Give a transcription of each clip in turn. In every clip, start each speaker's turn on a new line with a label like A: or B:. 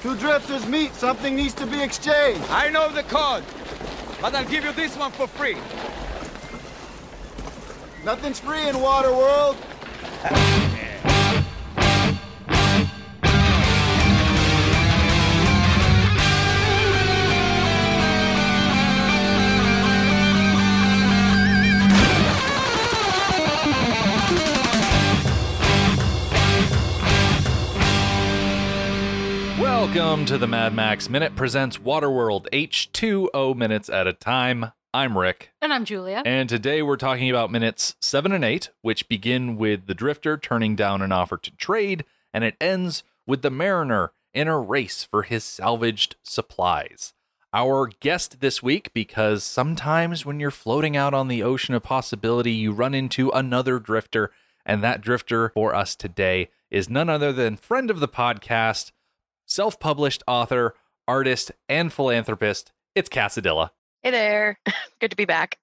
A: Two drifters meet. Something needs to be exchanged.
B: I know the code, but I'll give you this one for free.
A: Nothing's free in Waterworld.
C: Welcome to the Mad Max Minute presents Waterworld H2O minutes at a time. I'm Rick,
D: And I'm Julia.
C: and today we're talking about minutes 7 and 8, which begin with the Drifter turning down an offer to trade, and it ends with the Mariner in a race for his salvaged supplies. Our guest this week, because sometimes when you're floating out on the ocean of possibility, you run into another drifter, and that drifter for us today is none other than friend of the podcast, self published author, artist, and philanthropist. It's Cassadilla.
E: Hey there. Good to be back.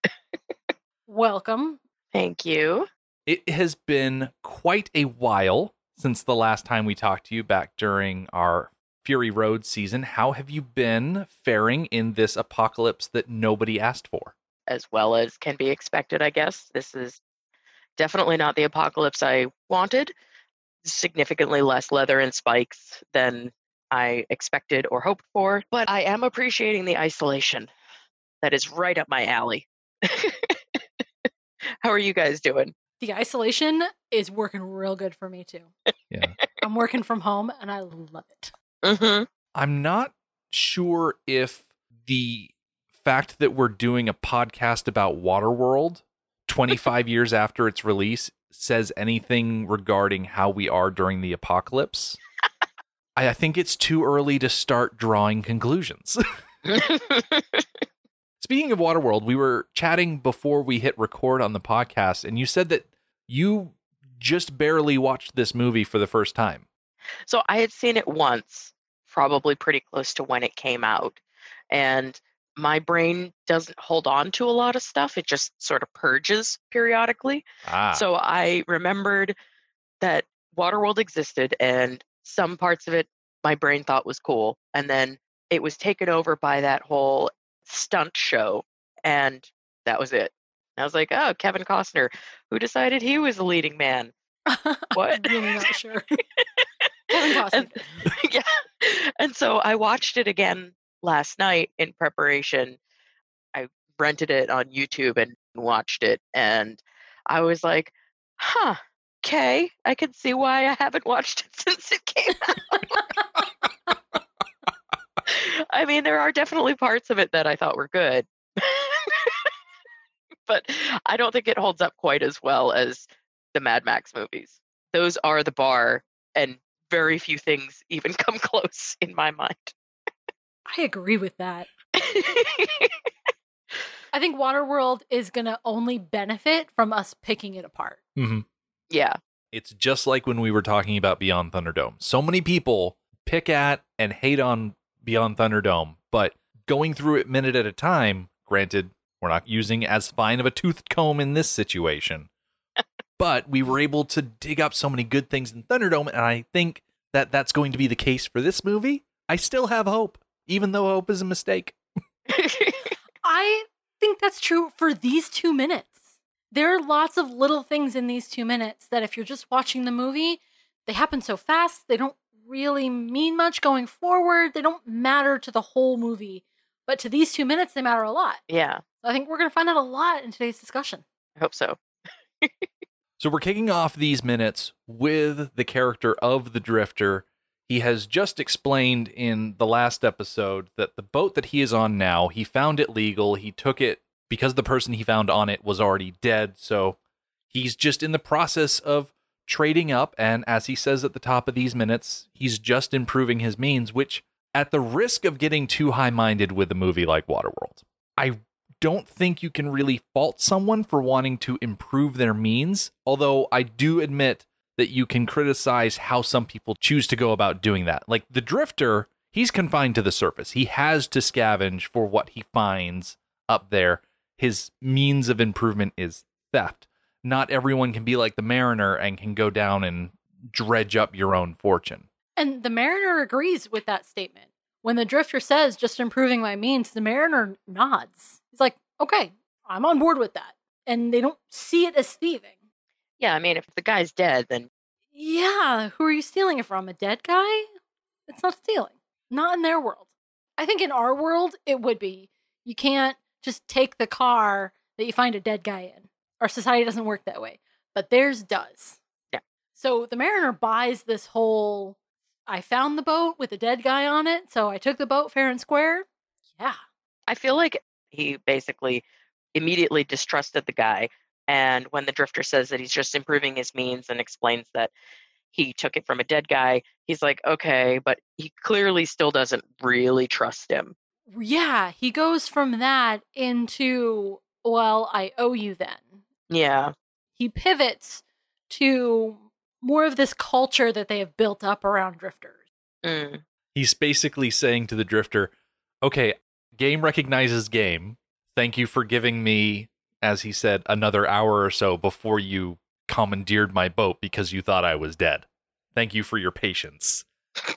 D: Welcome.
E: Thank you.
C: It has been quite a while since the last time we talked to you back during our Fury Road season. How have you been faring in this apocalypse that nobody asked for?
E: As well as can be expected, I guess. This is definitely not the apocalypse I wanted. Significantly less leather and spikes than I expected or hoped for, but I am appreciating the isolation. That is right up my alley. How are you guys doing?
D: The isolation is working real good for me too.
C: Yeah.
D: I'm working from home and I love it.
E: Mm-hmm.
C: I'm not sure if the fact that we're doing a podcast about Waterworld 25 years after its release says anything regarding how we are during the apocalypse. I, I think it's too early to start drawing conclusions. Speaking of Waterworld, we were chatting before we hit record on the podcast, and you said that you just barely watched this movie for the first time.
E: So I had seen it once, probably pretty close to when it came out. And my brain doesn't hold on to a lot of stuff. It just sort of purges periodically.
C: Ah,
E: So I remembered that Waterworld existed and some parts of it my brain thought was cool. And then it was taken over by that whole stunt show. And that was it. I was like, oh, Kevin Costner, who decided he was the leading man? What?
D: I'm really not sure. Kevin Costner.
E: And- yeah. And so I watched it again last night in preparation. I rented it on YouTube and watched it. And I was like, huh, okay, I can see why I haven't watched it since it came out. I mean, there are definitely parts of it that I thought were good. but I don't think it holds up quite as well as the Mad Max movies. Those are the bar, and very few things even come close in my mind.
D: I agree with that. I think Waterworld is going to only benefit from us picking it apart.
C: mhm.
E: Yeah,
C: it's just like when we were talking about Beyond Thunderdome. So many people pick at and hate on Beyond Thunderdome, but going through it minute at a time, granted, we're not using as fine of a tooth comb in this situation. but we were able to dig up so many good things in Thunderdome, and I think that that's going to be the case for this movie. I still have hope, even though hope is a mistake.
D: I think that's true for these two minutes. There are lots of little things in these two minutes that, if you're just watching the movie, they happen so fast, they don't really mean much going forward. They don't matter to the whole movie. But to these two minutes, they matter a lot.
E: yeah,
D: I think we're going to find out a lot in today's discussion.
E: I hope so.
C: So we're kicking off these minutes with the character of the Drifter. He has just explained in the last episode that the boat that he is on now, he found it legal. He took it because the person he found on it was already dead. So he's just in the process of trading up. And as he says at the top of these minutes, he's just improving his means, which, at the risk of getting too high minded with a movie like Waterworld, I don't think you can really fault someone for wanting to improve their means, although I do admit that you can criticize how some people choose to go about doing that. Like the drifter, he's confined to the surface. He has to scavenge for what he finds up there. His means of improvement is theft. Not everyone can be like the mariner and can go down and dredge up your own fortune.
D: And the mariner agrees with that statement. When the drifter says, just improving my means, the mariner nods. He's like, okay, I'm on board with that. And they don't see it as thieving.
E: Yeah, I mean, if the guy's dead, then
D: Yeah, who are you stealing it from? A dead guy? It's not stealing. Not in their world. I think in our world, it would be. You can't just take the car that you find a dead guy in. Our society doesn't work that way, but theirs does.
E: Yeah.
D: So the mariner buys this whole I found the boat with a dead guy on it, so I took the boat fair and square. Yeah.
E: I feel like he basically immediately distrusted the guy. And when the drifter says that he's just improving his means and explains that he took it from a dead guy, he's like, okay, but he clearly still doesn't really trust him.
D: Yeah, he goes from that into, well, I owe you then.
E: Yeah.
D: He pivots to more of this culture that they have built up around drifters.
E: Mm.
C: He's basically saying to the drifter, okay, game recognizes game. Thank you for giving me, as he said, another hour or so before you commandeered my boat because you thought I was dead. Thank you for your patience.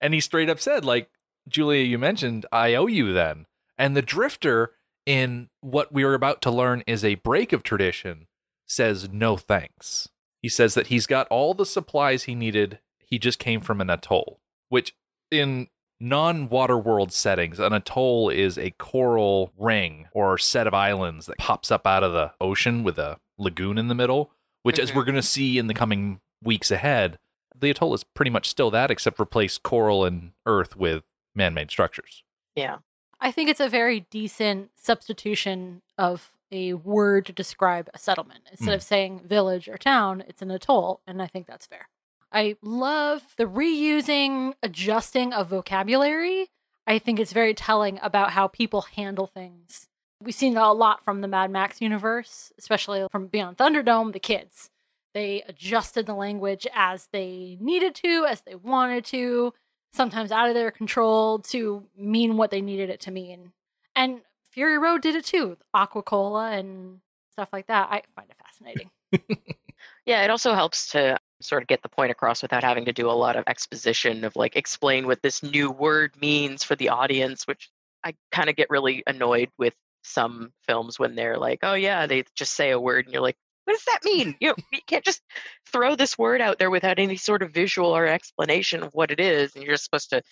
C: and he straight up said, like, Julia, you mentioned, I owe you then. And the drifter, in what we are about to learn is a break of tradition, says no thanks. He says that he's got all the supplies he needed. He just came from an atoll, which in non water world settings, an atoll is a coral ring or set of islands that pops up out of the ocean with a lagoon in the middle, which, as
E: Mhm.
C: we're going to see in the coming weeks ahead, the atoll is pretty much still that, except replace coral and earth with man made structures.
E: Yeah.
D: I think it's a very decent substitution of a word to describe a settlement. Instead
C: Mm.
D: of saying village or town, it's an atoll, and I think that's fair. I love the reusing, adjusting of vocabulary. I think it's very telling about how people handle things. We've seen a lot from the Mad Max universe, especially from Beyond Thunderdome, the kids. They adjusted the language as they needed to, as they wanted to, sometimes out of their control to mean what they needed it to mean. And Fury Road did it too, Aquacola and stuff like that. I find it fascinating.
E: Yeah, it also helps to sort of get the point across without having to do a lot of exposition of like explain what this new word means for the audience, which I kind of get really annoyed with some films when they're like, oh yeah, they just say a word and you're like, what does that mean? You know, you can't just throw this word out there without any sort of visual or explanation of what it is, and you're just supposed to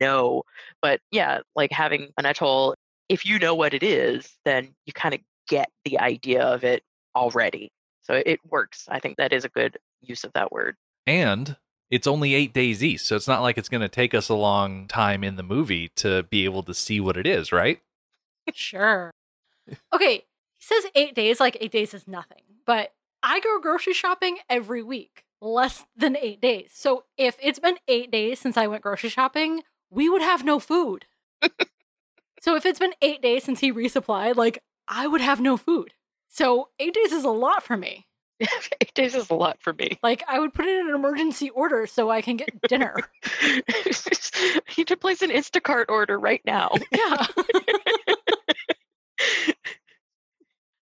E: know. But yeah, like having an atoll, if you know what it is, then you kind of get the idea of it already. So it works. I think that is a good use of that word.
C: And it's only eight days east, so it's not like it's going to take us a long time in the movie to be able to see what it is, right?
D: sure. Okay, he says eight days, like eight days is nothing. But I go grocery shopping every week, less than eight days. So if it's been eight days since I went grocery shopping, we would have no food. so if it's been eight days since he resupplied, like I would have no food. So eight days is a lot for me.
E: Eight days is a lot for me.
D: Like I would put it in an emergency order so I can get dinner.
E: you need to place an Instacart order right now.
D: yeah.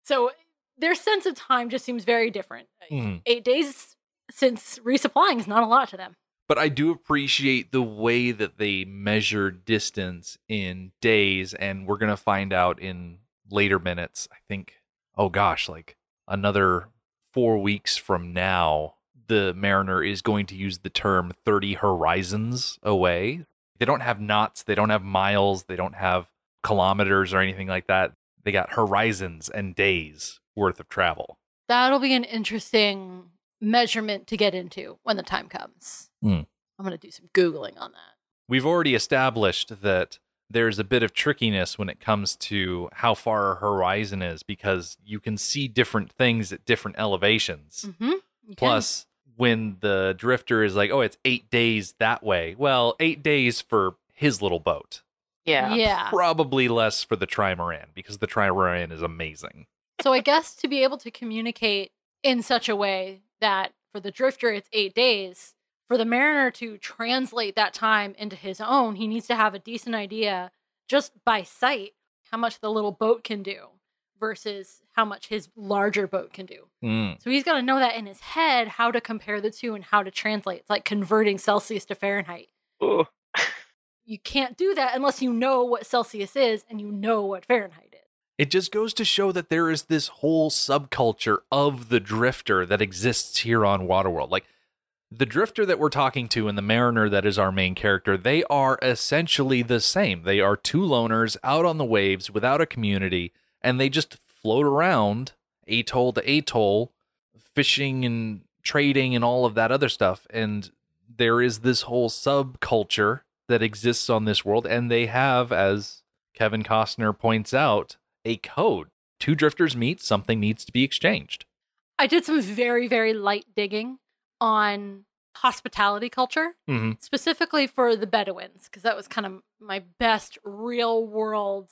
D: so their sense of time just seems very different.
C: Mhm.
D: Eight days since resupplying is not a lot to them.
C: But I do appreciate the way that they measure distance in days, and we're going to find out in later minutes. I think, oh gosh, like another four weeks from now, the Mariner is going to use the term 30 horizons away. They don't have knots, they don't have miles, they don't have kilometers or anything like that. They got horizons and days worth of travel.
D: That'll be an interesting measurement to get into when the time comes.
C: Hmm.
D: I'm going to do some Googling on that.
C: We've already established that there's a bit of trickiness when it comes to how far a horizon is because you can see different things at different elevations.
D: Mm-hmm.
C: Plus, when the drifter is like, oh, it's eight days that way. Well, eight days for his little boat.
E: Yeah.
D: yeah.
C: Probably less for the trimaran because the trimaran is amazing.
D: So I guess to be able to communicate in such a way that for the drifter it's eight days, for the mariner to translate that time into his own, he needs to have a decent idea just by sight how much the little boat can do versus how much his larger boat can do.
C: Mm.
D: So he's got to know that in his head how to compare the two and how to translate. It's like converting Celsius to Fahrenheit. You can't do that unless you know what Celsius is and you know what Fahrenheit.
C: It just goes to show that there is this whole subculture of the drifter that exists here on Waterworld. Like the drifter that we're talking to and the mariner that is our main character, they are essentially the same. They are two loners out on the waves without a community, and they just float around atoll to atoll, fishing and trading and all of that other stuff. And there is this whole subculture that exists on this world, and they have, as Kevin Costner points out, a code. Two drifters meet, something needs to be exchanged.
D: I did some very, very light digging on hospitality culture,
C: Mm-hmm.
D: specifically for the Bedouins, because that was kind of my best real world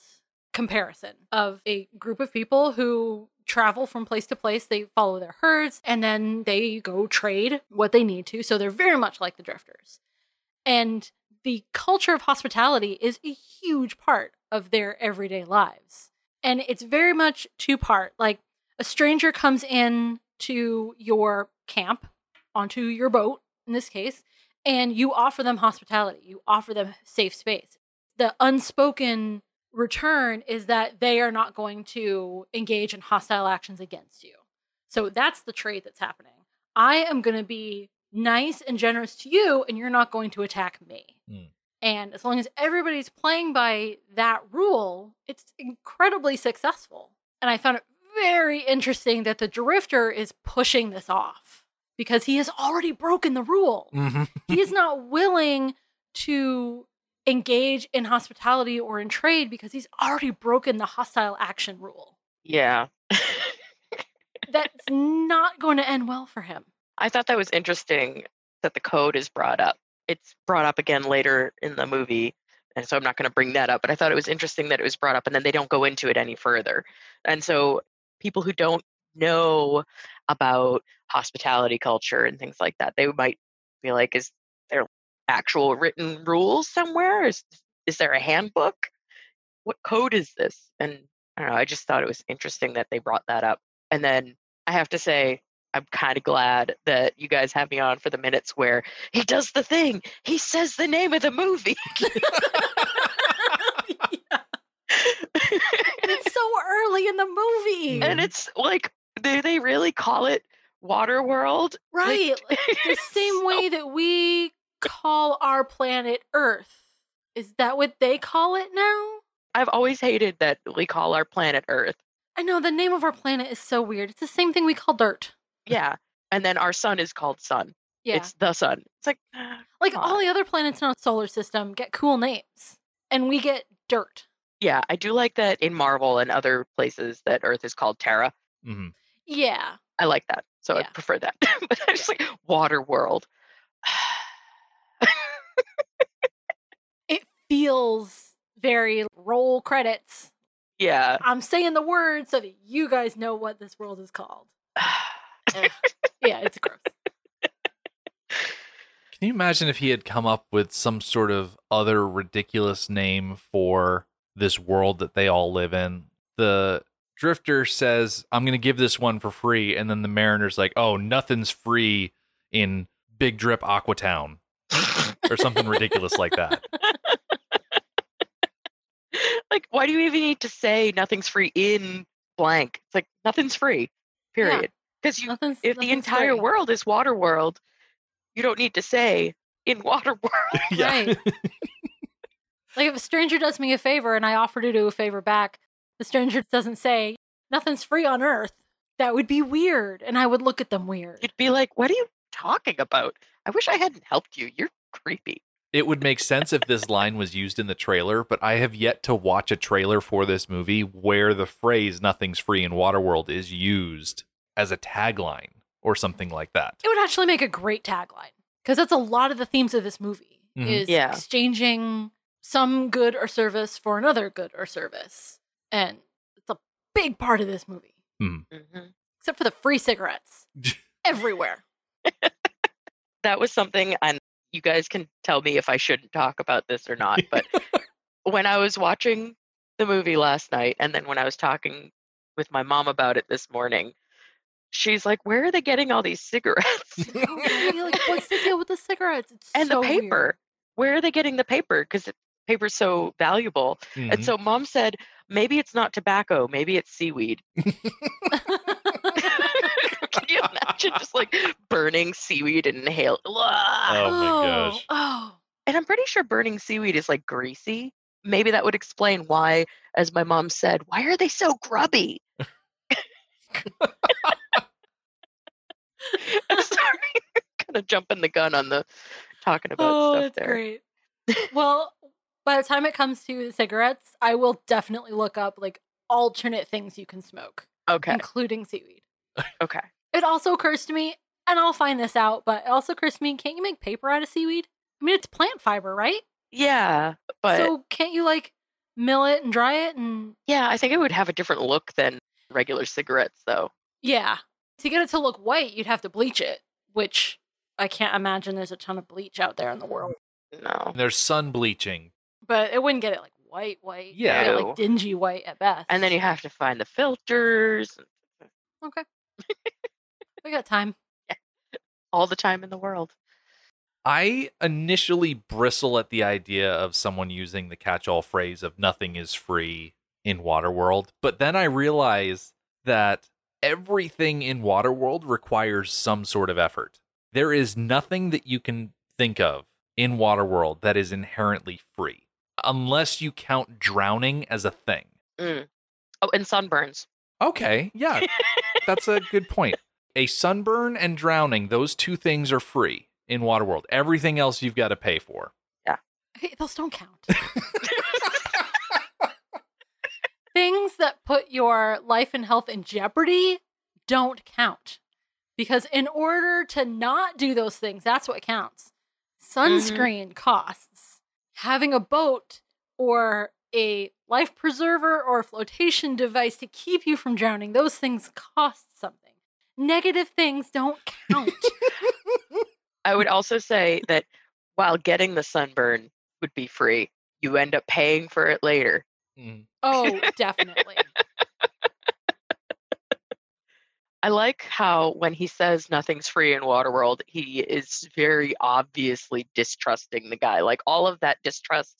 D: comparison of a group of people who travel from place to place. They follow their herds and then they go trade what they need to. So they're very much like the drifters. And the culture of hospitality is a huge part of their everyday lives. And it's very much two part. Like a stranger comes in to your camp onto your boat in this case and you offer them hospitality. You offer them safe space. The unspoken return is that they are not going to engage in hostile actions against you. So that's the trade that's happening. I am going to be nice and generous to you and you're not going to attack me.
C: Mm.
D: And as long as everybody's playing by that rule it's incredibly successful and i found it very interesting that the drifter is pushing this off because he has already broken the rule.
C: Mm-hmm.
D: he is not willing to engage in hospitality or in trade because he's already broken the hostile action rule.
E: Yeah.
D: That's not going to end well for him.
E: I thought that was interesting that the code is brought up. It's brought up again later in the movie, and so I'm not going to bring that up. But I thought it was interesting that it was brought up, and then they don't go into it any further. And so people who don't know about hospitality culture and things like that, they might be like, "Is there actual written rules somewhere? Is is there a handbook? What code is this?" And I don't know. I just thought it was interesting that they brought that up. And then I have to say, I'm kind of glad that you guys have me on for the minutes where he does the thing. He says the name of the movie.
D: And it's so early in the movie.
E: and it's like, do they really call it Waterworld?
D: right. Like, the same
E: so-
D: way that we call our planet Earth. Is that what they call it now?
E: I've always hated that we call our planet Earth.
D: I know the name of our planet is so weird. It's the same thing we call dirt.
E: Yeah. And then our sun is called Sun.
D: Yeah.
E: It's the sun. It's like, ah,
D: like all
E: on.
D: the other planets in our solar system get cool names. And we get dirt.
E: yeah, I do like that in Marvel and other places that Earth is called Terra.
C: Mm-hmm.
D: Yeah.
E: I like that. So
D: Yeah.
E: I prefer that. but I just like Water World.
D: It feels very roll credits.
E: yeah.
D: I'm saying the word so that you guys know what this world is called. Ugh. yeah, it's gross.
C: Can you imagine if he had come up with some sort of other ridiculous name for this world that they all live in? The drifter says, I'm going to give this one for free. And then the mariner's like, oh, nothing's free in Big Drip Aquatown or something ridiculous like that.
E: like, why do you even need to say nothing's free in blank? It's like nothing's free, period. Because you,
D: Nothing's
E: if the entire
D: free.
E: world is water world, you don't need to say in water world.
D: Right. Like if a stranger does me a favor and I offer to do a favor back, the stranger doesn't say, nothing's free on earth. That would be weird. And I would look at them weird.
E: You'd be like, what are you talking about? I wish I hadn't helped you. You're creepy.
C: It would make sense if this line was used in the trailer, but I have yet to watch a trailer for this movie where the phrase nothing's free in Waterworld is used as a tagline or something like that.
D: It would actually make a great tagline because that's a lot of the themes of this movie
C: Mhm.
D: is
E: Yeah.
D: exchanging some good or service for another good or service. And it's a big part of this movie,
E: Mm-hmm.
D: except for the free cigarettes everywhere.
E: that was something and you guys can tell me if I shouldn't talk about this or not, but when I was watching the movie last night and then when I was talking with my mom about it this morning. She's like, "Where are they getting all these cigarettes
D: Oh. Like, what's the deal with the cigarettes? It's
E: and
D: so
E: the
D: weird.
E: paper? Where are they getting the paper? Because paper's so valuable."
C: Mhm.
E: And so mom said, "Maybe it's not tobacco. Maybe it's seaweed." Can you imagine just like burning seaweed and inhale?
C: Oh my gosh.
D: Oh,
E: And I'm pretty sure burning seaweed is like greasy. Maybe that would explain why, as my mom said, why are they so grubby? I'm sorry, kind of jumping the gun on the talking about
D: oh,
E: stuff
D: that's
E: there.
D: great. well, by the time it comes to cigarettes, I will definitely look up like alternate things you can smoke,
E: Okay,
D: including seaweed.
E: okay.
D: It also occurs to me, and I'll find this out, but it also occurs to me, can't you make paper out of seaweed? I mean, it's plant fiber, right?
E: Yeah, but
D: so can't you like mill it and dry it and
E: yeah, I think it would have a different look than regular cigarettes, though.
D: yeah. To get it to look white, you'd have to bleach it, which I can't imagine there's a ton of bleach out there in the world.
E: No.
C: There's sun bleaching.
D: But it wouldn't get it like white, white. It'd
C: Yeah.
D: get, like dingy white at best.
E: And then you have to find the filters
D: Okay. we got time.
E: all the time in the world.
C: I initially bristle at the idea of someone using the catch all phrase of nothing is free in Waterworld, but then I realize that everything in Waterworld requires some sort of effort. There is nothing that you can think of in Waterworld that is inherently free, unless you count drowning as a thing.
E: Mm. Oh, and sunburns.
C: Okay, yeah, that's a good point. A sunburn and drowning, those two things are free in Waterworld. Everything else you've got to pay for.
D: Hey, those don't count. Things that put your life and health in jeopardy don't count. Because in order to not do those things, that's what counts. Mm-hmm. Sunscreen costs. Having a boat or a life preserver or a flotation device to keep you from drowning, those things cost something. Negative things don't count.
E: I would also say that while getting the sunburn would be free, you end up paying for it later. Mm.
D: Oh, definitely.
E: I like how when he says nothing's free in Waterworld, he is very obviously distrusting the guy. Like all of that distrust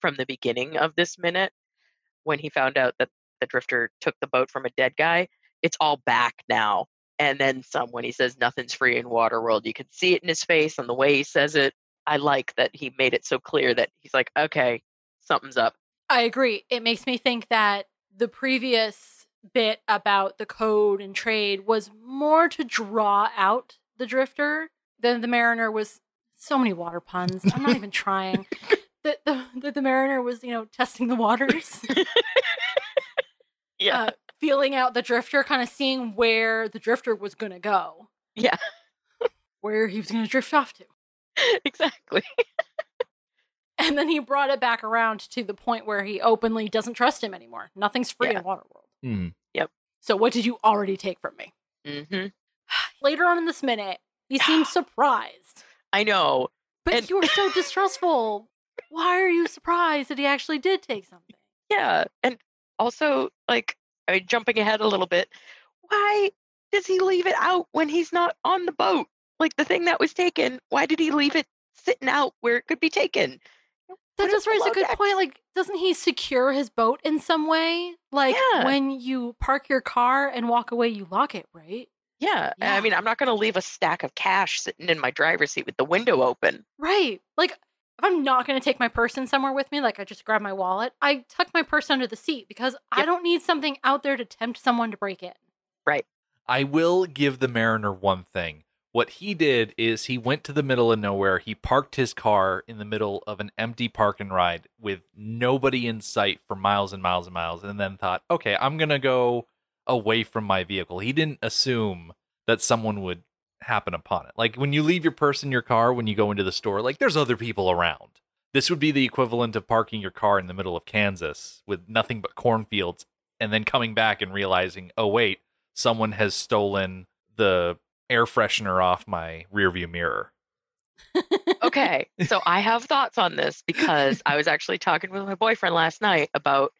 E: from the beginning of this minute, when he found out that the drifter took the boat from a dead guy, it's all back now. And then some when he says nothing's free in Waterworld. You can see it in his face and the way he says it. I like that he made it so clear that he's like, okay, something's up.
D: I agree. It makes me think that the previous bit about the code and trade was more to draw out the drifter than the mariner was. So many water puns. I'm not even trying. The, the, the, the mariner was, you know, testing the waters,
E: Yeah.
D: uh, feeling out the drifter, kind of seeing where the drifter was going to go,
E: yeah,
D: where he was going to drift off to.
E: exactly.
D: And then he brought it back around to the point where he openly doesn't trust him anymore. Nothing's free
E: Yeah.
D: in Waterworld.
C: Hmm. Yep.
D: So what did you already take from me?
E: hmm
D: Later on in this minute, he seems surprised.
E: I know.
D: But
E: And-
D: you were so distrustful. Why are you surprised that he actually did take something?
E: Yeah. And also, like, I mean, jumping ahead a little bit, why does he leave it out when he's not on the boat? Like, the thing that was taken, why did he leave it sitting out where it could be taken?
D: That
E: Put it
D: does raise a good
E: decks.
D: point. Like, doesn't he secure his boat in some way? Like,
E: Yeah.
D: when you park your car and walk away, you lock it, right?
E: Yeah.
D: Yeah.
E: I mean, I'm not going to leave a stack of cash sitting in my driver's seat with the window open.
D: Right. Like, if I'm not going to take my person somewhere with me, like I just grab my wallet, I tuck my purse under the seat because I don't need something out there to tempt someone to break in. Right.
C: I will give the Mariner one thing. What he did is he went to the middle of nowhere. He parked his car in the middle of an empty park and ride with nobody in sight for miles and miles and miles, and then thought, okay, I'm going to go away from my vehicle. He didn't assume that someone would happen upon it. Like when you leave your purse in your car when you go into the store, like there's other people around. This would be the equivalent of parking your car in the middle of Kansas with nothing but cornfields and then coming back and realizing, oh, wait, someone has stolen the air freshener off my rearview mirror.
E: Okay. so I have thoughts on this because I was actually talking with my boyfriend last night about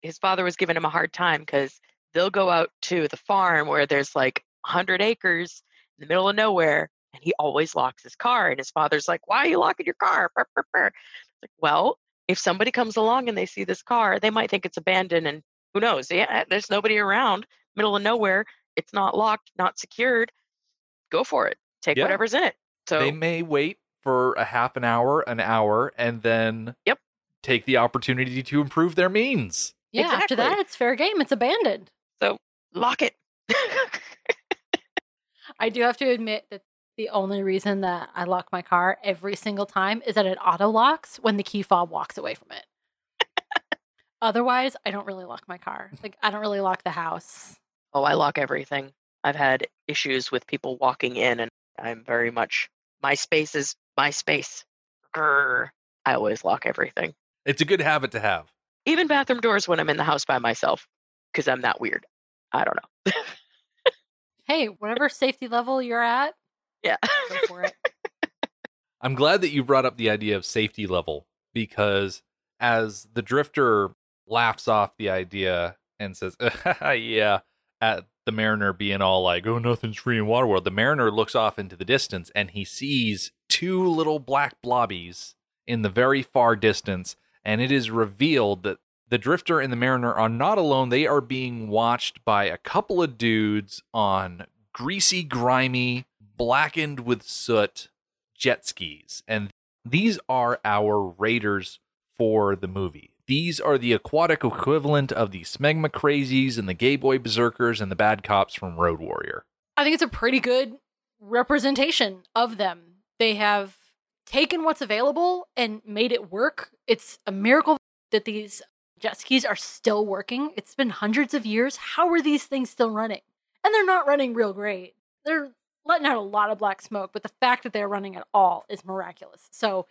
E: his father was giving him a hard time because they'll go out to the farm where there's like 100 acres in the middle of nowhere and he always locks his car and his father's like why are you locking your car Brr, brr, brr. It's like well if somebody comes along and they see this car they might think it's abandoned and who knows yeah there's nobody around middle of nowhere it's not locked not secured go for it take
C: Yeah.
E: whatever's in it so
C: they may wait for a half an hour, an hour, and then
E: Yep.
C: take the opportunity to improve their means.
D: Yeah, after that, it's fair game. It's abandoned.
E: So lock it
D: I do have to admit that the only reason that I lock my car every single time is that it auto locks when the key fob walks away from it. Otherwise, I don't really lock my car. Like, I don't really lock the house.
E: Oh, I lock everything. I've had issues with people walking in, and I'm very much my space is my space. Grr. I always lock everything,
C: It's a good habit to have.
E: even bathroom doors when I'm in the house by myself, because I'm that weird. I don't know.
D: Hey, whatever safety level you're at,
E: Yeah.
D: go for it.
C: I'm glad that you brought up the idea of safety level because as the drifter laughs off the idea and says, "Yeah," at the mariner being all like, "Oh, nothing's free in Waterworld," the mariner looks off into the distance and he sees two little black blobbies in the very far distance, and it is revealed that the drifter and the mariner are not alone. They are being watched by a couple of dudes on greasy, grimy, blackened with soot jet skis. And these are our raiders for the movie. These are the aquatic equivalent of the Smegma Crazies and the Gay Boy Berserkers and the Bad Cops from Road Warrior.
D: I think it's a pretty good representation of them. They have taken what's available and made it work. It's a miracle that these jet skis are still working. It's been hundreds of years. How are these things still running? And they're not running real great. They're letting out a lot of black smoke, but the fact that they're running at all is miraculous. So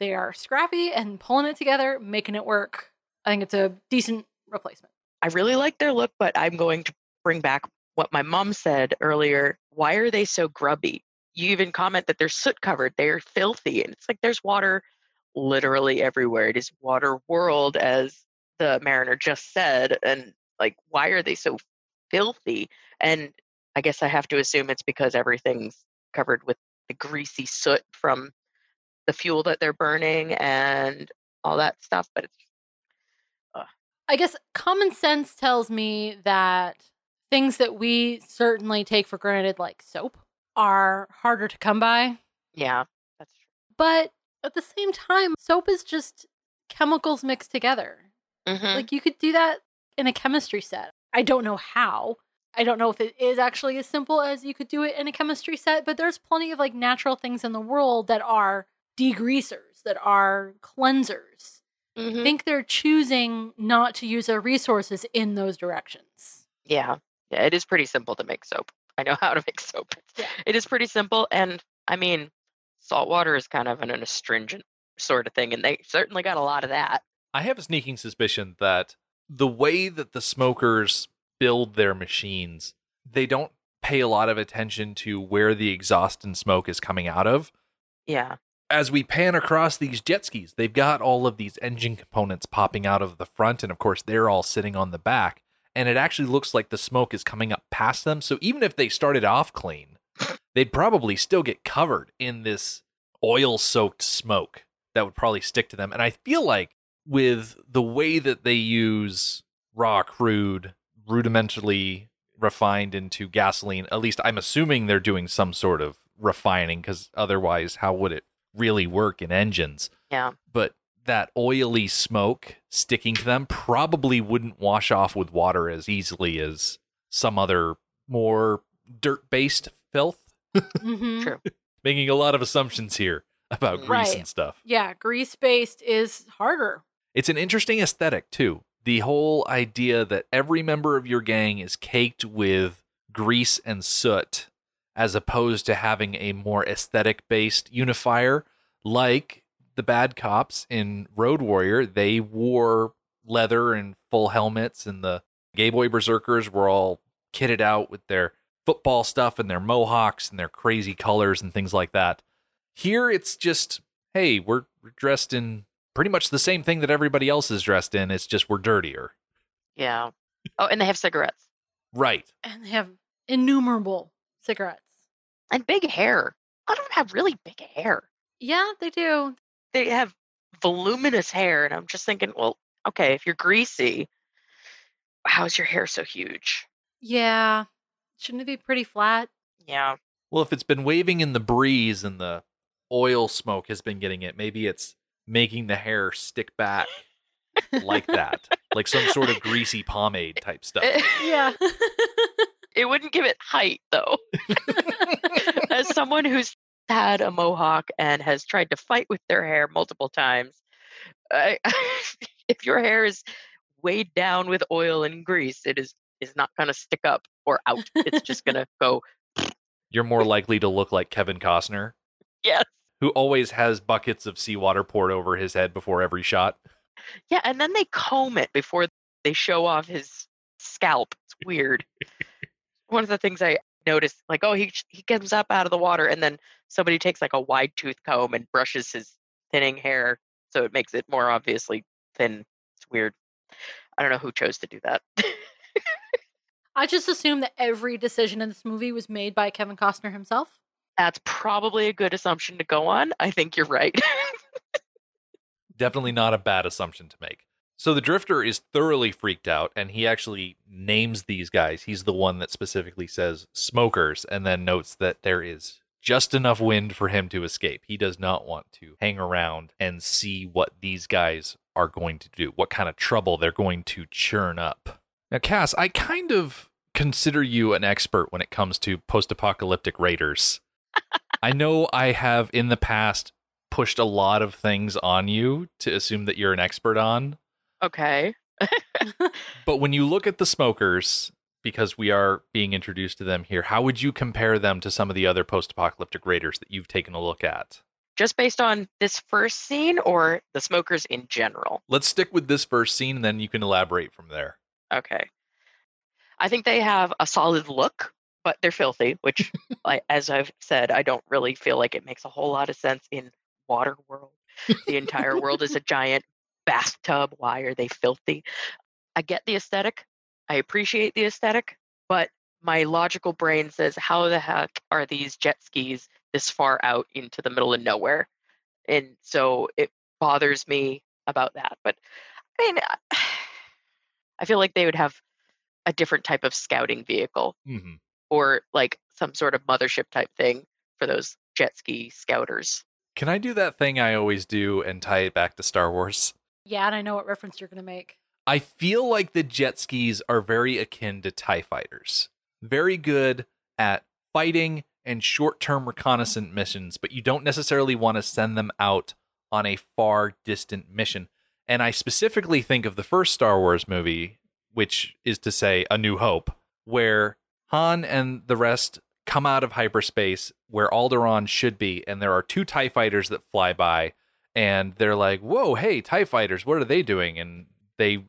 D: they are scrappy and pulling it together, making it work. I think it's a decent replacement.
E: I really like their look, but I'm going to bring back what my mom said earlier. Why are they so grubby? You even comment that they're soot covered, they're filthy. And it's like there's water literally everywhere. It is water world, as the mariner just said. And like, why are they so filthy? And I guess I have to assume it's because everything's covered with the greasy soot from the fuel that they're burning and all that stuff. But it's
D: I guess common sense tells me that things that we certainly take for granted, like soap, are harder to come by.
E: yeah, that's true.
D: But at the same time, soap is just chemicals mixed together.
E: Mhm.
D: Like you could do that in a chemistry set. I don't know how. I don't know if it is actually as simple as you could do it in a chemistry set, but there's plenty of like natural things in the world that are degreasers, that are cleansers. I
E: Mhm.
D: think they're choosing not to use their resources in those directions.
E: Yeah. Yeah, it is pretty simple to make soap. I know how to make soap.
D: Yeah.
E: It is pretty simple. And I mean, salt water is kind of an astringent sort of thing. And they certainly got a lot of that.
C: I have a sneaking suspicion that the way that the smokers build their machines, they don't pay a lot of attention to where the exhaust and smoke is coming out of.
E: Yeah.
C: As we pan across these jet skis, they've got all of these engine components popping out of the front, and of course, they're all sitting on the back. And it actually looks like the smoke is coming up past them. So even if they started off clean, they'd probably still get covered in this oil soaked smoke that would probably stick to them. And I feel like with the way that they use raw crude, rudimentarily refined into gasoline, at least I'm assuming they're doing some sort of refining because otherwise, how would it really work in engines?
E: Yeah.
C: But that oily smoke sticking to them probably wouldn't wash off with water as easily as some other more dirt based filth.
D: Mhm.
E: True.
C: Making a lot of assumptions here about grease
D: Right.
C: and stuff.
D: Yeah, grease based is harder.
C: It's an interesting aesthetic too. The whole idea that every member of your gang is caked with grease and soot as opposed to having a more aesthetic based unifier like the bad cops in Road Warrior, they wore leather and full helmets and the gay boy berserkers were all kitted out with their football stuff and their mohawks and their crazy colors and things like that. Here it's just, hey, we're we're dressed in pretty much the same thing that everybody else is dressed in. It's just we're dirtier.
E: Yeah. Oh, and they have cigarettes.
C: Right.
D: and they have innumerable cigarettes.
E: And big hair. A lot of them have really big hair.
D: Yeah, they do.
E: They have voluminous hair, and I'm just thinking, well, okay, if you're greasy, how's your hair so huge?
D: Yeah. Shouldn't it be pretty flat?
E: Yeah.
C: Well, if it's been waving in the breeze and the oil smoke has been getting it, maybe it's making the hair stick back like that, like some sort of greasy pomade type stuff.
D: Yeah.
E: it wouldn't give it height though. As someone who's had a mohawk and has tried to fight with their hair multiple times, I, if your hair is weighed down with oil and grease, it is is not going to stick up or out. It's just going to go.
C: You're more likely to look like Kevin Costner,
E: Yes.
C: who always has buckets of seawater poured over his head before every shot.
E: Yeah, and then they comb it before they show off his scalp. It's weird. One of the things I noticed, like, oh, he he comes up out of the water, and then somebody takes like a wide tooth comb and brushes his thinning hair, so it makes it more obviously thin. It's weird. I don't know who chose to do that.
D: I just assume that every decision in this movie was made by Kevin Costner himself.
E: That's probably a good assumption to go on. I think you're right.
C: Definitely not a bad assumption to make. So the drifter is thoroughly freaked out and he actually names these guys. He's the one that specifically says smokers and then notes that there is just enough wind for him to escape. He does not want to hang around and see what these guys are going to do, what kind of trouble they're going to churn up. Now, Cass, I kind of consider you an expert when it comes to post apocalyptic raiders. I know I have in the past pushed a lot of things on you to assume that you're an expert on.
E: Okay.
C: But when you look at the smokers, because we are being introduced to them here, how would you compare them to some of the other post apocalyptic raiders that you've taken a look at?
E: Just based on this first scene or the smokers in general?
C: Let's stick with this first scene and then you can elaborate from there.
E: Okay. I think they have a solid look, but they're filthy, which, like, as I've said, I don't really feel like it makes a whole lot of sense in water world. The entire world is a giant bathtub. Why are they filthy? I get the aesthetic. I appreciate the aesthetic, but my logical brain says, how the heck are these jet skis this far out into the middle of nowhere? And so it bothers me about that. But I mean, I feel like they would have a different type of scouting vehicle
C: Mm-hmm.
E: or like some sort of mothership type thing for those jet ski scouters.
C: Can I do that thing I always do and tie it back to Star Wars?
D: Yeah, and I know what reference you're going to make.
C: I feel like the jet skis are very akin to TIE fighters. Very good at fighting and short term reconnaissance missions, but you don't necessarily want to send them out on a far distant mission. And I specifically think of the first Star Wars movie, which is to say, A New Hope, where Han and the rest come out of hyperspace where Alderaan should be, and there are two TIE fighters that fly by, and they're like, Whoa, hey, TIE fighters, what are they doing? And they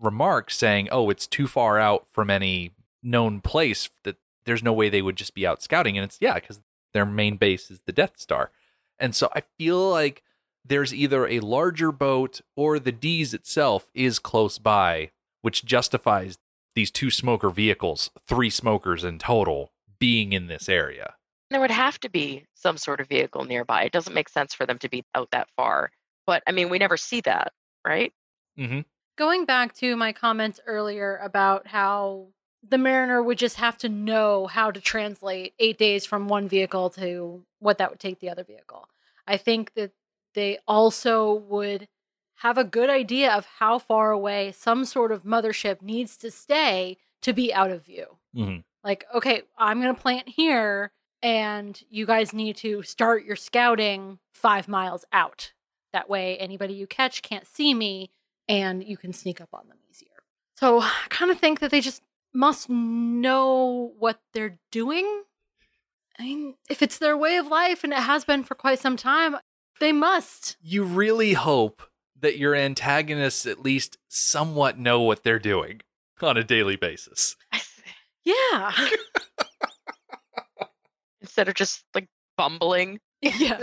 C: remark saying, "Oh, it's too far out from any known place that there's no way they would just be out scouting." And it's yeah, because their main base is the Death Star, and so I feel like there's either a larger boat or the D's itself is close by, which justifies these two smoker vehicles, three smokers in total, being in this area.
E: There would have to be some sort of vehicle nearby. It doesn't make sense for them to be out that far. But I mean, we never see that, right?
C: Mm-hmm.
D: Going back to my comments earlier about how the mariner would just have to know how to translate eight days from one vehicle to what that would take the other vehicle. I think that they also would have a good idea of how far away some sort of mothership needs to stay to be out of view.
C: Mm-hmm.
D: Like, okay, I'm going to plant here, and you guys need to start your scouting five miles out. That way, anybody you catch can't see me, and you can sneak up on them easier. So, I kind of think that they just must know what they're doing. I mean, if it's their way of life and it has been for quite some time, they must.
C: You really hope that your antagonists at least somewhat know what they're doing on a daily basis.
D: Yeah.
E: Instead of just like bumbling.
D: yeah.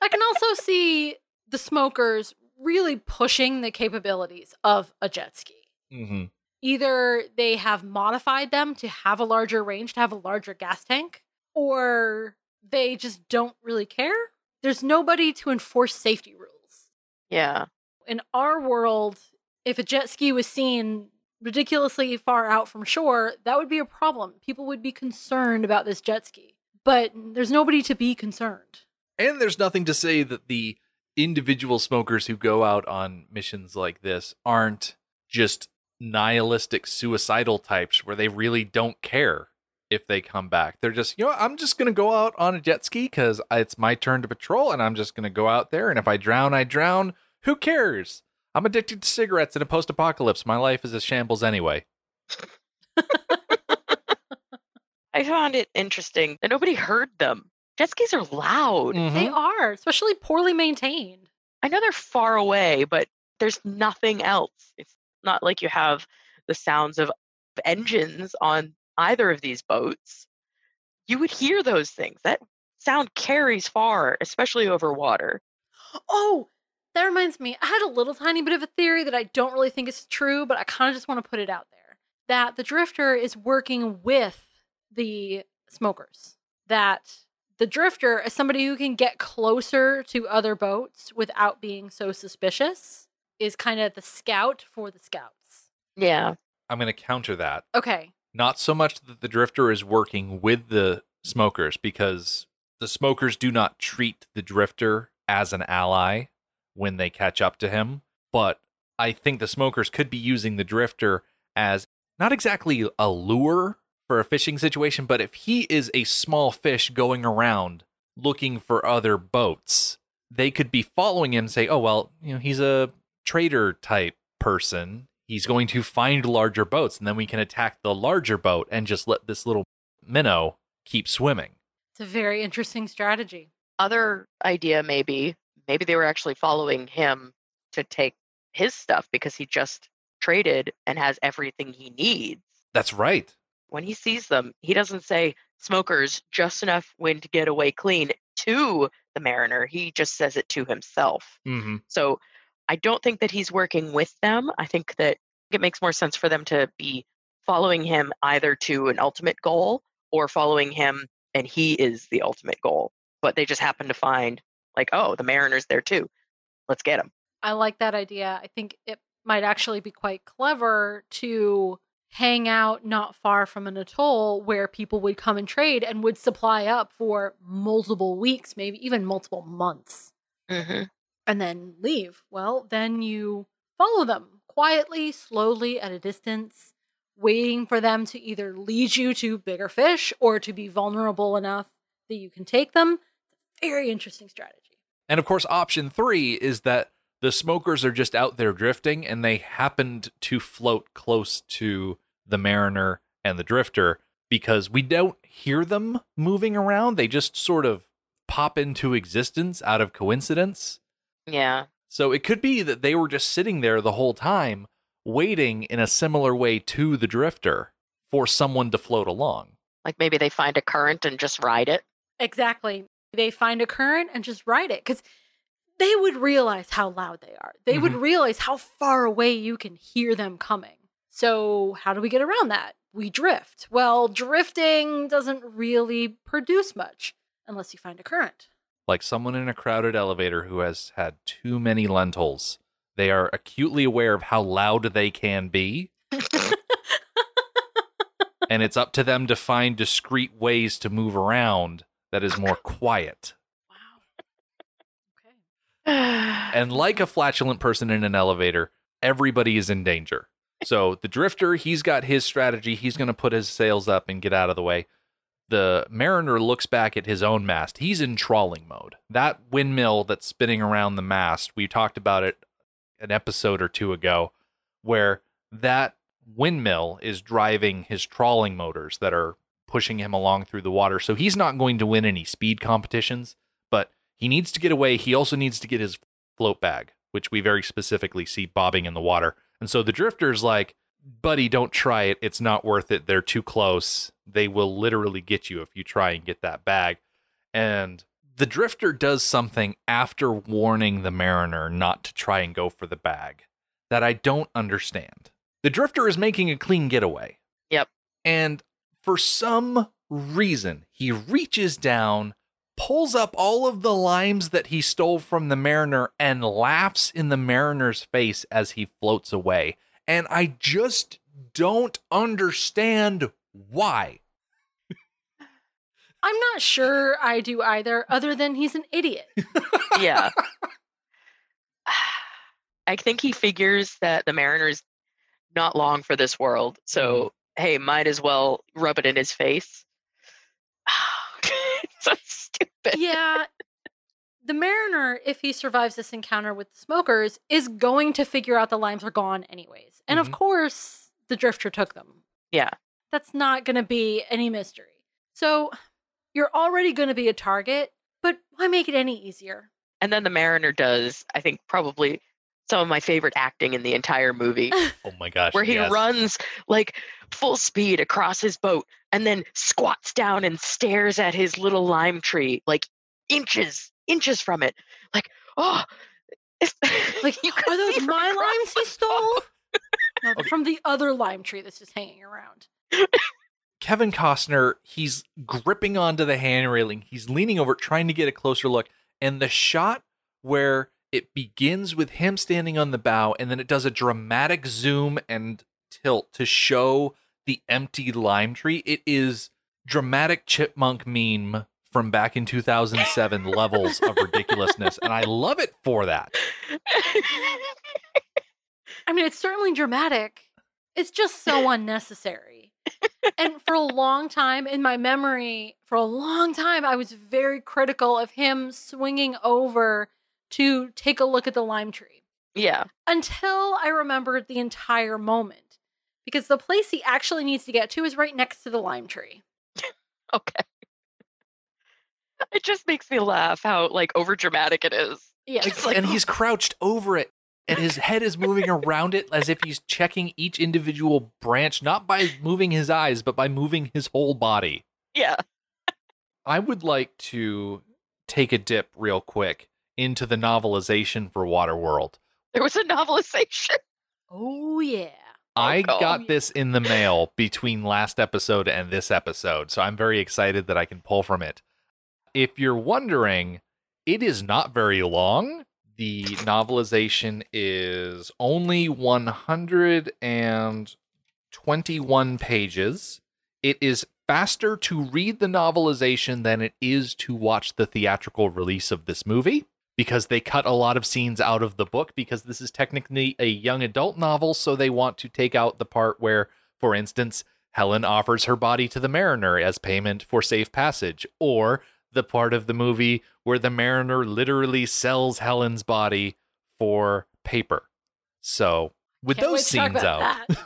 D: I can also see the smokers really pushing the capabilities of a jet ski.
C: Mm-hmm.
D: Either they have modified them to have a larger range, to have a larger gas tank, or they just don't really care. There's nobody to enforce safety rules.
E: Yeah.
D: In our world, if a jet ski was seen ridiculously far out from shore, that would be a problem. People would be concerned about this jet ski. But there's nobody to be concerned.
C: And there's nothing to say that the individual smokers who go out on missions like this aren't just nihilistic suicidal types where they really don't care if they come back. They're just, you know, I'm just going to go out on a jet ski because it's my turn to patrol and I'm just going to go out there. And if I drown, I drown. Who cares? I'm addicted to cigarettes in a post apocalypse. My life is a shambles anyway.
E: I found it interesting that nobody heard them. Jet skis are loud.
C: Mm.
D: They are, especially poorly maintained.
E: I know they're far away, but there's nothing else. It's not like you have the sounds of engines on either of these boats. You would hear those things. That sound carries far, especially over water.
D: Oh, that reminds me. I had a little tiny bit of a theory that I don't really think is true, but I kind of just want to put it out there that the drifter is working with the smokers. That the drifter is somebody who can get closer to other boats without being so suspicious, is kind of the scout for the scouts.
E: Yeah.
C: I'm going to counter that.
D: Okay.
C: Not so much that the drifter is working with the smokers because the smokers do not treat the drifter as an ally when they catch up to him, but I think the smokers could be using the drifter as not exactly a lure for a fishing situation, but if he is a small fish going around looking for other boats, they could be following him and say, "Oh, well, you know, he's a trader type person. He's going to find larger boats and then we can attack the larger boat and just let this little minnow keep swimming."
D: It's a very interesting strategy.
E: Other idea maybe, maybe they were actually following him to take his stuff because he just traded and has everything he needs.
C: That's right.
E: When he sees them, he doesn't say smokers just enough wind to get away clean to the mariner. He just says it to himself.
C: Mm-hmm.
E: So I don't think that he's working with them. I think that it makes more sense for them to be following him either to an ultimate goal or following him and he is the ultimate goal. But they just happen to find, like, oh, the mariner's there too. Let's get him.
D: I like that idea. I think it might actually be quite clever to hang out not far from an atoll where people would come and trade and would supply up for multiple weeks, maybe even multiple months,
E: hmm
D: and then leave. Well, then you follow them quietly, slowly at a distance, waiting for them to either lead you to bigger fish or to be vulnerable enough that you can take them. Very interesting strategy.
C: And of course, option three is that the smokers are just out there drifting and they happened to float close to the mariner and the drifter because we don't hear them moving around. They just sort of pop into existence out of coincidence.
E: Yeah.
C: So it could be that they were just sitting there the whole time, waiting in a similar way to the drifter for someone to float along.
E: Like maybe they find a current and just ride it.
D: Exactly. They find a current and just ride it because they would realize how loud they are. They would mm-hmm. realize how far away you can hear them coming. So, how do we get around that? We drift. Well, drifting doesn't really produce much unless you find a current.
C: Like someone in a crowded elevator who has had too many lentils. They are acutely aware of how loud they can be, and it's up to them to find discreet ways to move around that is more quiet. And like a flatulent person in an elevator, everybody is in danger. So the drifter, he's got his strategy. He's going to put his sails up and get out of the way. The mariner looks back at his own mast. He's in trawling mode. That windmill that's spinning around the mast, we talked about it an episode or two ago, where that windmill is driving his trawling motors that are pushing him along through the water. So he's not going to win any speed competitions, he needs to get away. He also needs to get his float bag, which we very specifically see bobbing in the water. And so the drifter's like, buddy, don't try it. It's not worth it. They're too close. They will literally get you if you try and get that bag. And the drifter does something after warning the mariner not to try and go for the bag that I don't understand. The drifter is making a clean getaway.
E: Yep.
C: And for some reason, he reaches down, pulls up all of the limes that he stole from the mariner, and laughs in the mariner's face as he floats away. And I just don't understand why.
D: I'm not sure I do either, other than he's an idiot.
E: yeah. I think he figures that the Mariner's not long for this world. So, mm-hmm. hey, might as well rub it in his face. so stupid.
D: yeah. The mariner, if he survives this encounter with the smokers, is going to figure out the limes are gone anyways. And
C: Mhm.
D: of course, the drifter took them.
E: Yeah.
D: That's not going to be any mystery. So you're already going to be a target, but why make it any easier?
E: And then the Mariner does, I think, probably some of my favorite acting in the entire movie,
C: Oh my gosh.
E: where he
C: yes.
E: runs like full speed across his boat and then squats down and stares at his little lime tree, like inches, inches from it. Like, oh,
D: Like,
E: you
D: are those my
E: across
D: limes he stole? No, they're from the other lime tree that's just hanging around.
C: Kevin Costner, he's gripping onto the hand railing. He's leaning over, trying to get a closer look. And the shot where it begins with him standing on the bow, and then it does a dramatic zoom and tilt to show the empty lime tree. It is dramatic chipmunk meme from back in 2007 levels of ridiculousness. And I love it for that.
D: I mean, it's certainly dramatic. It's just so unnecessary. and for a long time, in my memory, for a long time, I was very critical of him swinging over to take a look at the lime tree
E: yeah.
D: until I remembered the entire moment. Because the place he actually needs to get to is right next to the lime tree.
E: Okay. It just makes me laugh how like over dramatic it is.
D: Yes.
E: It's like-
C: and he's crouched over it and his head is moving around it as if he's checking each individual branch not by moving his eyes but by moving his whole body
E: Yeah.
C: i would like to take a dip real quick into the novelization for waterworld
E: There was a novelization.
D: oh, yeah.
C: Oh, i
E: God.
C: got this in the mail between last episode and this episode so i'm very excited that i can pull from it if you're wondering it is not very long the novelization is only 121 pages. It is faster to read the novelization than it is to watch the theatrical release of this movie because they cut a lot of scenes out of the book because this is technically a young adult novel so they want to take out the part where for instance Helen offers her body to the mariner as payment for safe passage or the part of the movie where the mariner literally sells Helen's body for paper. So, with
D: Can't
C: those scenes out.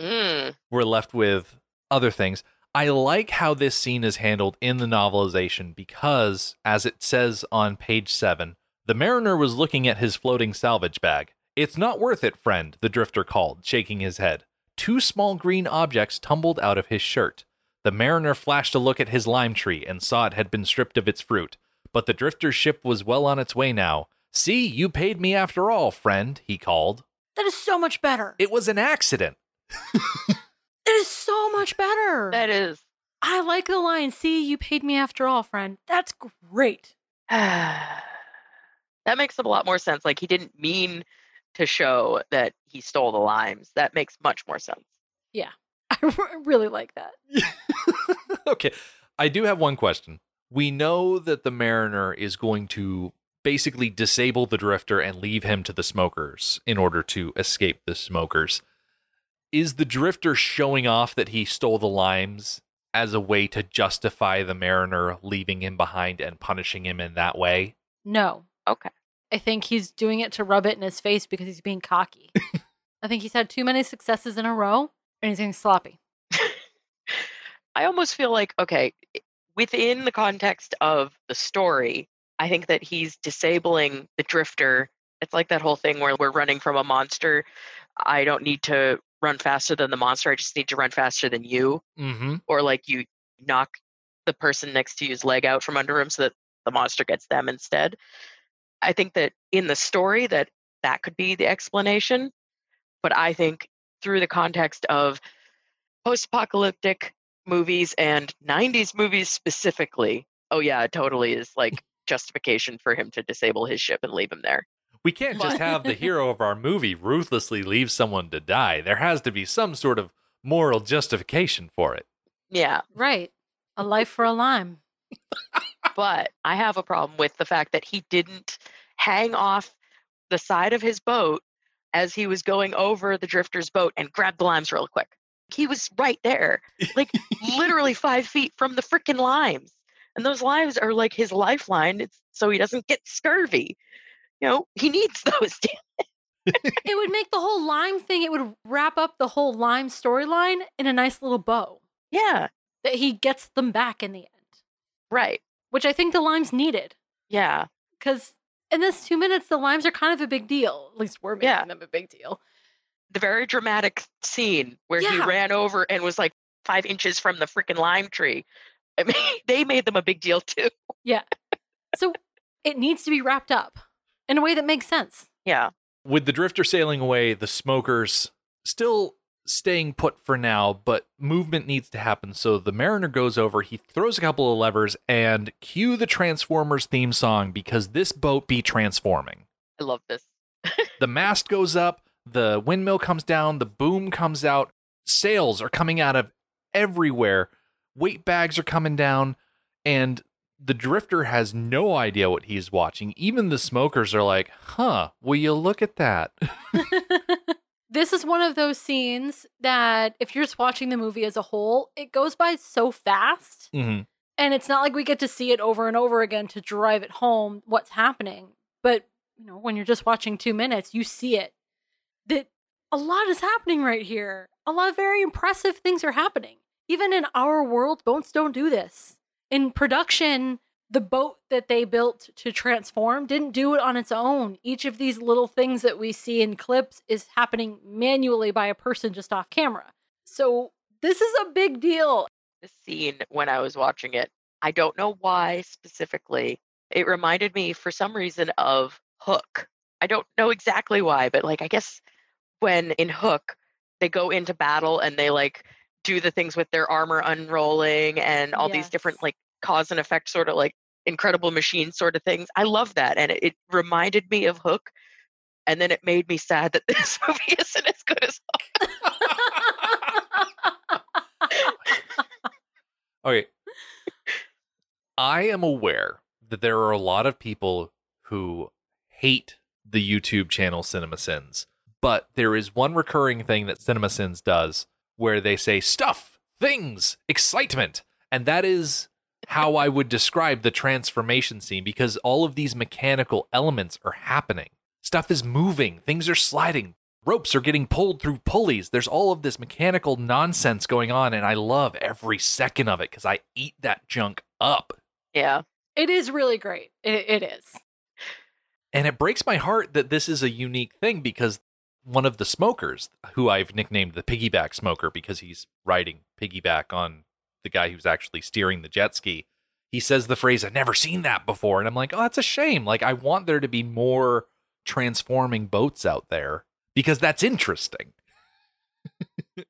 E: Mm.
C: we're left with other things. I like how this scene is handled in the novelization because, as it says on page seven, the mariner was looking at his floating salvage bag. It's not worth it, friend, the drifter called, shaking his head. Two small green objects tumbled out of his shirt. The mariner flashed a look at his lime tree and saw it had been stripped of its fruit. But the drifter's ship was well on its way now. See, you paid me after all, friend, he called.
D: That is so much better.
C: It was an accident.
D: It is so much better.
E: That is.
D: I like the line, see, you paid me after all, friend. That's great.
E: that makes a lot more sense. Like he didn't mean to show that he stole the limes. That makes much more sense.
D: Yeah. I really like that.
C: okay. I do have one question. We know that the Mariner is going to basically disable the Drifter and leave him to the smokers in order to escape the smokers. Is the Drifter showing off that he stole the limes as a way to justify the Mariner leaving him behind and punishing him in that way?
D: No.
E: Okay.
D: I think he's doing it to rub it in his face because he's being cocky. I think he's had too many successes in a row and he's getting sloppy.
E: I almost feel like okay, within the context of the story, I think that he's disabling the drifter. It's like that whole thing where we're running from a monster. I don't need to run faster than the monster. I just need to run faster than you.
C: Mm-hmm.
E: Or like you knock the person next to you's leg out from under him so that the monster gets them instead. I think that in the story that that could be the explanation, but I think through the context of post-apocalyptic movies and 90s movies specifically, oh yeah, it totally is like justification for him to disable his ship and leave him there.
C: We can't just have the hero of our movie ruthlessly leave someone to die. There has to be some sort of moral justification for it.
E: Yeah,
D: Right. A life for a lime.
E: but I have a problem with the fact that he didn't hang off the side of his boat as he was going over the drifter's boat and grab the limes real quick. He was right there, like literally five feet from the freaking limes. And those limes are like his lifeline. It's so he doesn't get scurvy. You know, he needs those.
D: It would make the whole lime thing, it would wrap up the whole lime storyline in a nice little bow
E: yeah,
D: that he gets them back in the end,
E: right.
D: Which I think the limes needed.
E: Yeah,
D: Because in this two minutes, the limes are kind of a big deal. At least we're making
E: Yeah.
D: them a big deal.
E: the very dramatic scene where he ran over and was like five inches from the freaking lime tree. I mean, they made them a big deal too. Yeah.
D: So it needs to be wrapped up in a way that makes sense.
E: Yeah,
C: With the drifter sailing away, the smokers still staying put for now, but movement needs to happen. So the mariner goes over, he throws a couple of levers, and cue the Transformers theme song because this boat be transforming.
E: I love this.
C: The mast goes up, the windmill comes down, the boom comes out, sails are coming out of everywhere, weight bags are coming down, and the drifter has no idea what he's watching. Even the smokers are like, huh, will you look at that?
D: this is one of those scenes that if you're just watching the movie as a whole, it goes by so fast.
C: hmm
D: And it's not like we get to see it over and over again to drive it home what's happening. But, you know, when you're just watching two minutes, you see it. That a lot is happening right here. A lot of very impressive things are happening. Even in our world, boats don't do this. In production, the boat that they built to transform didn't do it on its own. Each of these little things that we see in clips is happening manually by a person just off camera. So this is a big deal.
E: The scene when I was watching it, I don't know why specifically. It reminded me for some reason of Hook. I don't know exactly why, but like I guess when in Hook they go into battle and they like do the things with their armor unrolling and all these different like cause and effect sort of like incredible machine sort of things. I love that and it, it reminded me of Hook and then it made me sad that this movie isn't as good as
C: Okay. I am aware that there are a lot of people who hate the YouTube channel CinemaSins, but there is one recurring thing that CinemaSins does where they say stuff, things, excitement, and that is how I would describe the transformation scene because all of these mechanical elements are happening. Stuff is moving, things are sliding, ropes are getting pulled through pulleys. There's all of this mechanical nonsense going on, and I love every second of it because I eat that junk up.
E: Yeah.
D: It is really great. It, it is.
C: And it breaks my heart that this is a unique thing because one of the smokers, who I've nicknamed the piggyback smoker because he's riding piggyback on the guy who's actually steering the jet ski, he says the phrase, I've never seen that before. And I'm like, oh, that's a shame. Like, I want there to be more transforming boats out there because that's interesting.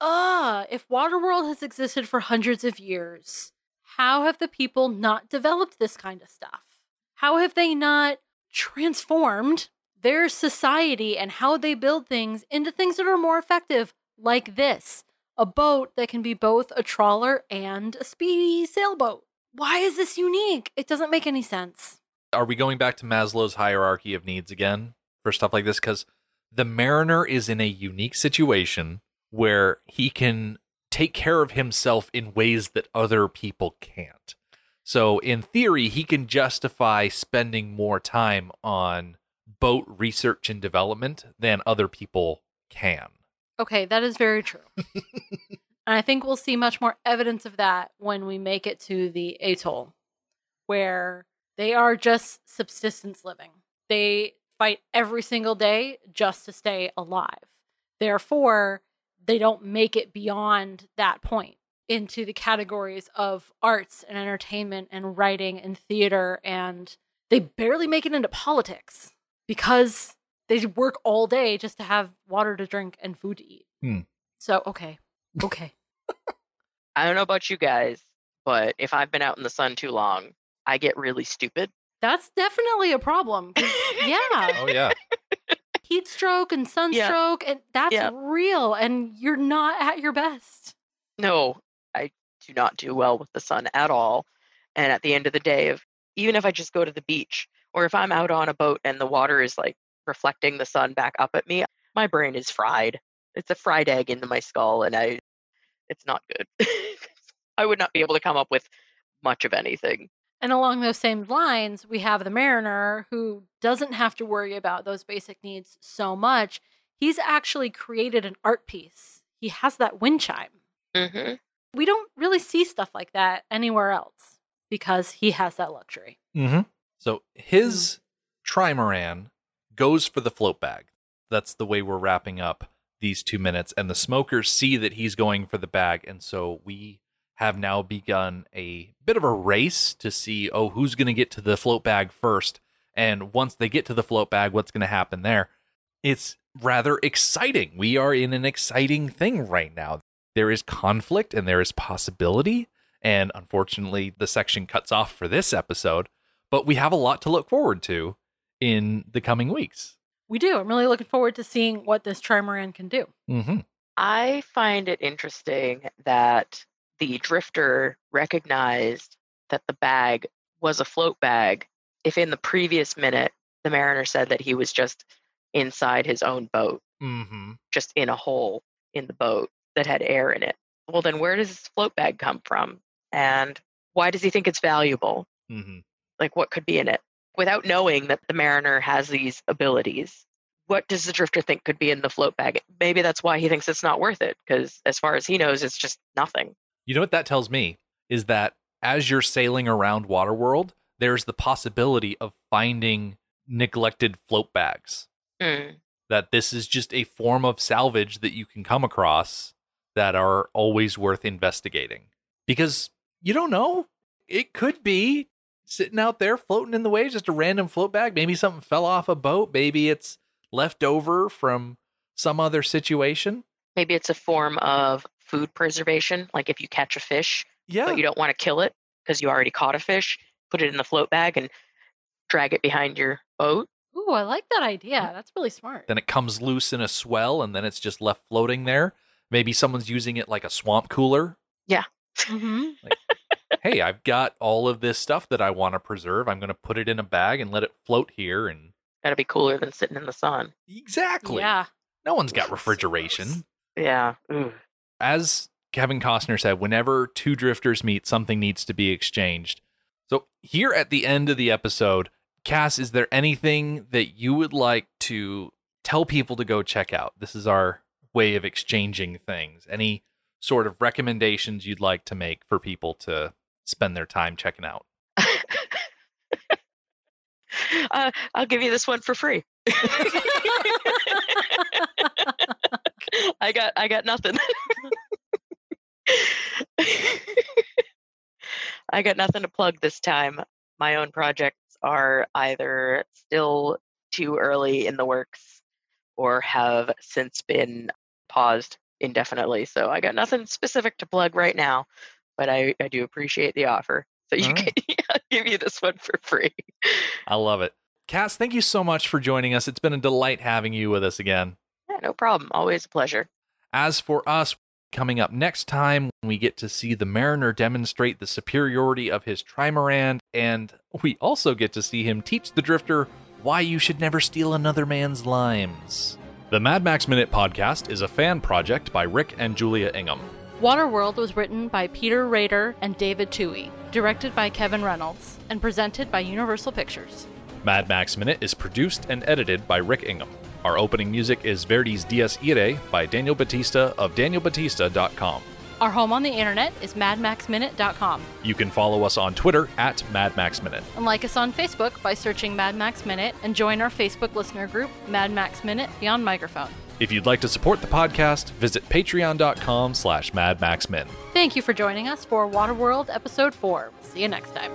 D: Ah, if Waterworld has existed for hundreds of years, how have the people not developed this kind of stuff? How have they not transformed their society and how they build things into things that are more effective, like this a boat that can be both a trawler and a speedy sailboat? Why is this unique? It doesn't make any sense.
C: Are we going back to Maslow's hierarchy of needs again for stuff like this? Because the mariner is in a unique situation where he can take care of himself in ways that other people can't. So, in theory, he can justify spending more time on boat research and development than other people can.
D: Okay, that is very true. and I think we'll see much more evidence of that when we make it to the atoll, where they are just subsistence living. They fight every single day just to stay alive. Therefore, they don't make it beyond that point into the categories of arts and entertainment and writing and theater, and they barely make it into politics because they work all day just to have water to drink and food to eat.
C: Hmm.
D: So okay, okay.
E: I don't know about you guys, but if I've been out in the sun too long, I get really stupid.
D: That's definitely a problem. yeah,
C: Oh yeah.
D: heat stroke and sunstroke, and that's
E: Yeah.
D: real. And you're not at your best.
E: No, I do not do well with the sun at all. And at the end of the day, if even if I just go to the beach or if I'm out on a boat and the water is like reflecting the sun back up at me, my brain is fried. It's a fried egg into my skull and I it's not good. I would not be able to come up with much of anything.
D: And along those same lines, we have the mariner who doesn't have to worry about those basic needs so much. He's actually created an art piece. He has that wind chime.
E: hmm
D: We don't really see stuff like that anywhere else because he has that luxury.
C: Mm-hmm. So his trimaran goes for the float bag. That's the way we're wrapping up these two minutes. And the smokers see that he's going for the bag. And so we have now begun a bit of a race to see, oh, who's going to get to the float bag first. And once they get to the float bag, what's going to happen there? It's rather exciting. We are in an exciting thing right now. There is conflict and there is possibility. And unfortunately, the section cuts off for this episode but we have a lot to look forward to in the coming weeks.
D: We do. I'm really looking forward to seeing what this trimaran can do.
C: Mm-hmm.
E: I find it interesting that the drifter recognized that the bag was a float bag. If in the previous minute the mariner said that he was just inside his own boat,
C: Mm-hmm.
E: just in a hole in the boat that had air in it, well, then where does this float bag come from? And why does he think it's valuable?
C: Mm-hmm.
E: Like, what could be in it? Without knowing that the mariner has these abilities, what does the drifter think could be in the float bag? Maybe that's why he thinks it's not worth it, because as far as he knows, it's just nothing.
C: You know what that tells me is that as you're sailing around Waterworld, there's the possibility of finding neglected float bags.
E: Hmm.
C: That this is just a form of salvage that you can come across that are always worth investigating. Because you don't know. It could be sitting out there floating in the waves, just a random float bag. Maybe something fell off a boat. Maybe it's left over from some other situation.
E: Maybe it's a form of food preservation. Like if you catch a fish,
C: Yeah.
E: but you don't want to kill it because you already caught a fish, put it in the float bag and drag it behind your boat.
D: Ooh, I like that idea. That's really smart.
C: then it comes loose in a swell and then it's just left floating there. Maybe someone's using it like a swamp cooler.
D: hmm
C: hey, I've got all of this stuff that I want to preserve. I'm going to put it in a bag and let it float here. And
E: That'd be cooler than sitting in the sun.
C: exactly.
D: Yeah.
C: No one's got refrigeration.
E: Yeah. Ooh.
C: As Kevin Costner said, whenever two drifters meet, something needs to be exchanged. So, here at the end of the episode, Cass, is there anything that you would like to tell people to go check out? This is our way of exchanging things. Any sort of recommendations you'd like to make for people to spend their time checking out?
E: uh, I'll give you this one for free. I got I got nothing. I got nothing to plug this time. My own projects are either still too early in the works or have since been paused indefinitely. So I got nothing specific to plug right now, but I, I do appreciate the offer. So you
C: All
E: can I'll give you this one for free.
C: I love it. Cass, thank you so much for joining us. It's been a delight having you with us again.
E: Yeah, no problem. Always a pleasure.
C: As for us, coming up next time, we get to see the Mariner demonstrate the superiority of his trimaran, and we also get to see him teach the Drifter why you should never steal another man's limes. The Mad Max Minute podcast is a fan project by Rick and Julia Ingham.
D: Waterworld was written by Peter Rader and David Twohy, directed by Kevin Reynolds, and presented by Universal Pictures.
C: Mad Max Minute is produced and edited by Rick Ingham. Our opening music is Verdi's Dies Irae by Daniel Batista of danielbatista.com.
D: Our home on the internet is madmaxminute.com.
C: You can follow us on Twitter at madmaxminute.
D: And like us on Facebook by searching Mad Max Minute and join our Facebook listener group, Mad Max Minute Beyond Microphone.
C: If you'd like to support the podcast, visit patreon.com slash madmaxmin.
D: Thank you for joining us for Waterworld Episode 4. See you next time.